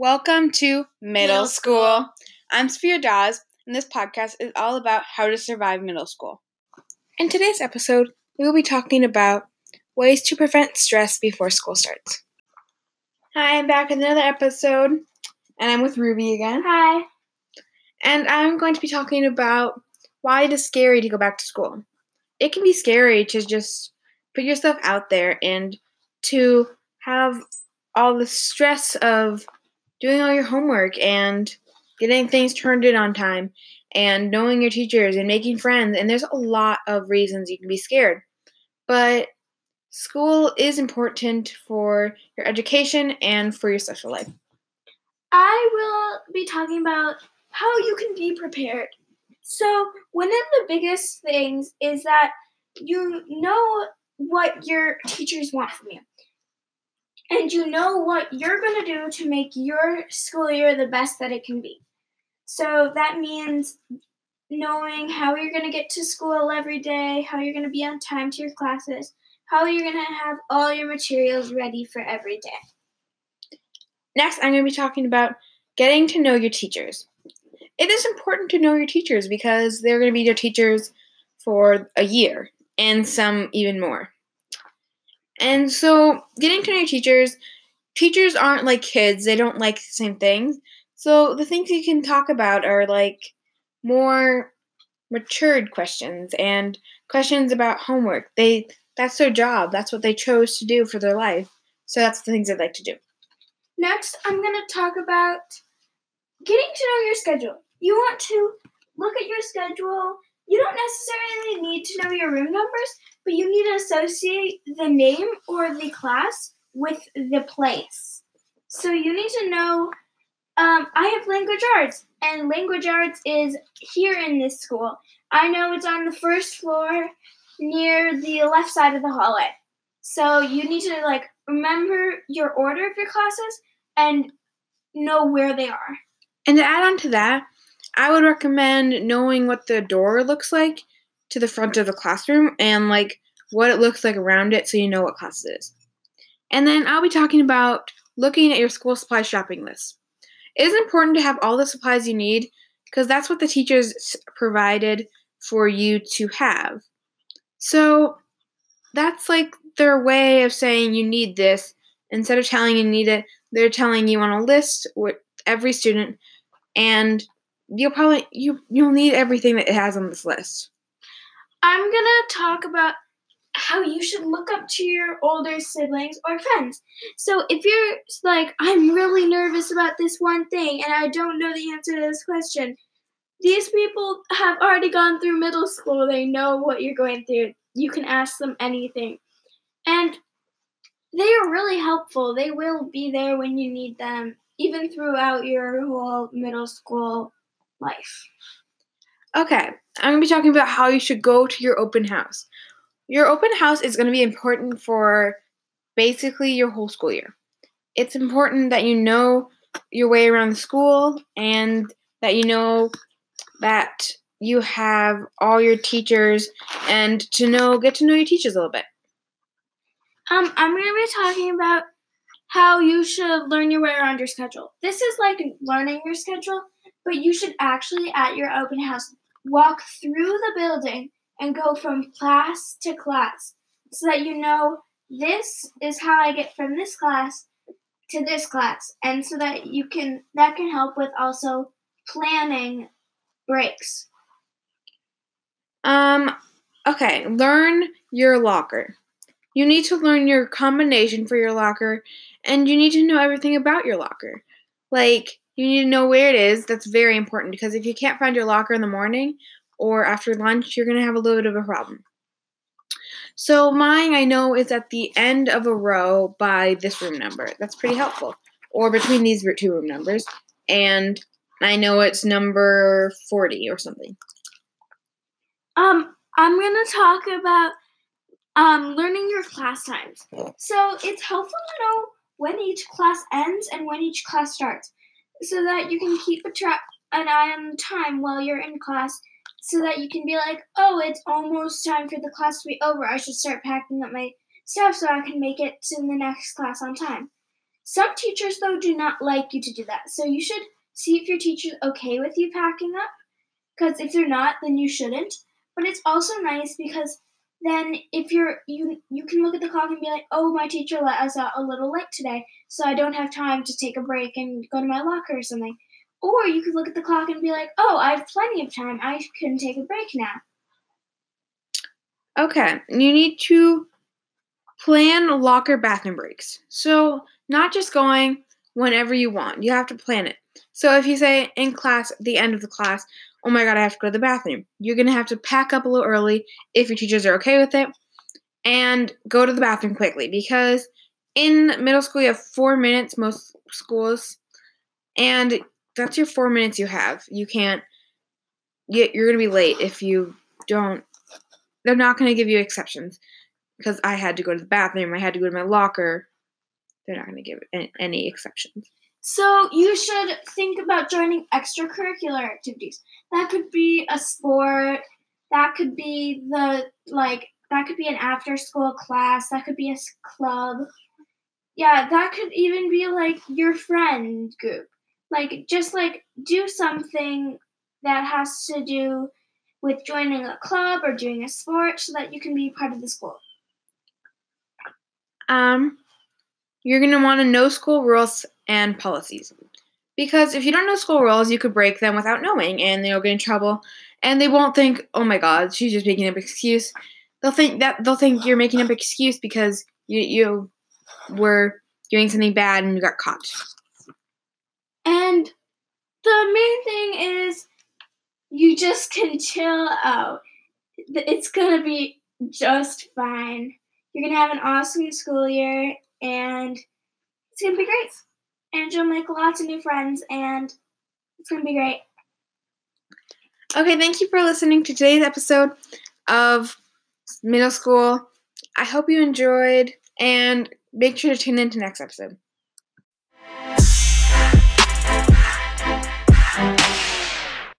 Welcome to middle, Middle school. school. I'm Sophia Dawes, and this podcast is all about how to survive middle school. In today's episode, we will be talking about ways to prevent stress before school starts. Hi, I'm back with another episode, and I'm with Ruby again. Hi. And I'm going to be talking about why it is scary to go back to school. It can be scary to just put yourself out there and to have all the stress of doing all your homework and getting things turned in on time and knowing your teachers and making friends. And there's a lot of reasons you can be scared. But school is important for your education and for your social life. I will be talking about how you can be prepared. So, one of the biggest things is that you know what your teachers want from you. And you know what you're going to do to make your school year the best that it can be. So, that means knowing how you're going to get to school every day, how you're going to be on time to your classes, how you're going to have all your materials ready for every day. Next, I'm going to be talking about getting to know your teachers. It is important to know your teachers because they're going to be your teachers for a year and some even more. And so, getting to know your teachers, teachers aren't like kids, they don't like the same things. So, the things you can talk about are like more matured questions and questions about homework. They that's their job. That's what they chose to do for their life. So that's the things I'd like to do. Next, I'm going to talk about getting to know your schedule. You want to look at your schedule. You don't necessarily need to know your room numbers, but you need to associate the name or the class with the place. So you need to know um, I have language arts, and language arts is here in this school. I know it's on the first floor near the left side of the hallway. So you need to like remember your order of your classes and know where they are. And to add on to that, I would recommend knowing what the door looks like to the front of the classroom and like what it looks like around it so you know what class it is. And then I'll be talking about looking at your school supply shopping list. It is important to have all the supplies you need because that's what the teachers provided for you to have. So that's like their way of saying you need this. Instead of telling you need it, they're telling you on a list with every student and you'll probably you you'll need everything that it has on this list. I'm gonna talk about how you should look up to your older siblings or friends. So if you're like, I'm really nervous about this one thing and I don't know the answer to this question, these people have already gone through middle school. They know what you're going through. You can ask them anything. And they are really helpful. They will be there when you need them, even throughout your whole middle school life. Okay, I'm going to be talking about how you should go to your open house. Your open house is going to be important for basically your whole school year. It's important that you know your way around the school and that you know that you have all your teachers and to know get to know your teachers a little bit. Um, I'm going to be talking about how you should learn your way around your schedule. This is like learning your schedule, but you should actually, at your open house, walk through the building and go from class to class so that you know this is how I get from this class to this class. And so that you can, that can help with also planning breaks. Um, okay, learn your locker. You need to learn your combination for your locker, and you need to know everything about your locker. Like, you need to know where it is. That's very important because if you can't find your locker in the morning or after lunch, you're going to have a little bit of a problem. So, mine I know is at the end of a row by this room number. That's pretty helpful. Or between these two room numbers. And I know it's number 40 or something. Um, I'm gonna talk about um learning your class times. So it's helpful to know when each class ends and when each class starts, so that you can keep a track an eye on the time while you're in class, so that you can be like, oh, it's almost time for the class to be over. I should start packing up my stuff so I can make it to the next class on time. Some teachers, though, do not like you to do that. So you should see if your teacher's okay with you packing up. Because if they're not, then you shouldn't. But it's also nice because then if you're you you can look at the clock and be like, oh, my teacher let us out a little late today, so I don't have time to take a break and go to my locker or something. Or you could look at the clock and be like, oh, I have plenty of time. I can take a break now. Okay, you need to plan locker bathroom breaks. So, not just going whenever you want, you have to plan it. So, if you say in class, the end of the class, oh my god, I have to go to the bathroom, you're gonna have to pack up a little early if your teachers are okay with it and go to the bathroom quickly because in middle school you have four minutes, most schools, and that's your four minutes you have. You can't, you're gonna be late if you don't they're not going to give you exceptions because I had to go to the bathroom, I had to go to my locker. They're not going to give any exceptions. So you should think about joining extracurricular activities. That could be a sport. That could be the like. That could be an after-school class. That could be a club. Yeah, that could even be like your friend group. Like just like do something that has to do with joining a club or doing a sport so that you can be part of the school? Um, you're going to want to know school rules and policies. Because if you don't know school rules, you could break them without knowing and they'll get in trouble. And they won't think, oh my god, she's just making up excuse. They'll think that they'll think you're making up excuse because you you were doing something bad and you got caught. And the main thing is you just can chill out. It's gonna be just fine. You're gonna have an awesome school year, and it's gonna be great. And you'll make lots of new friends, and it's gonna be great. Okay, thank you for listening to today's episode of middle school. I hope you enjoyed, and make sure to tune in to next episode.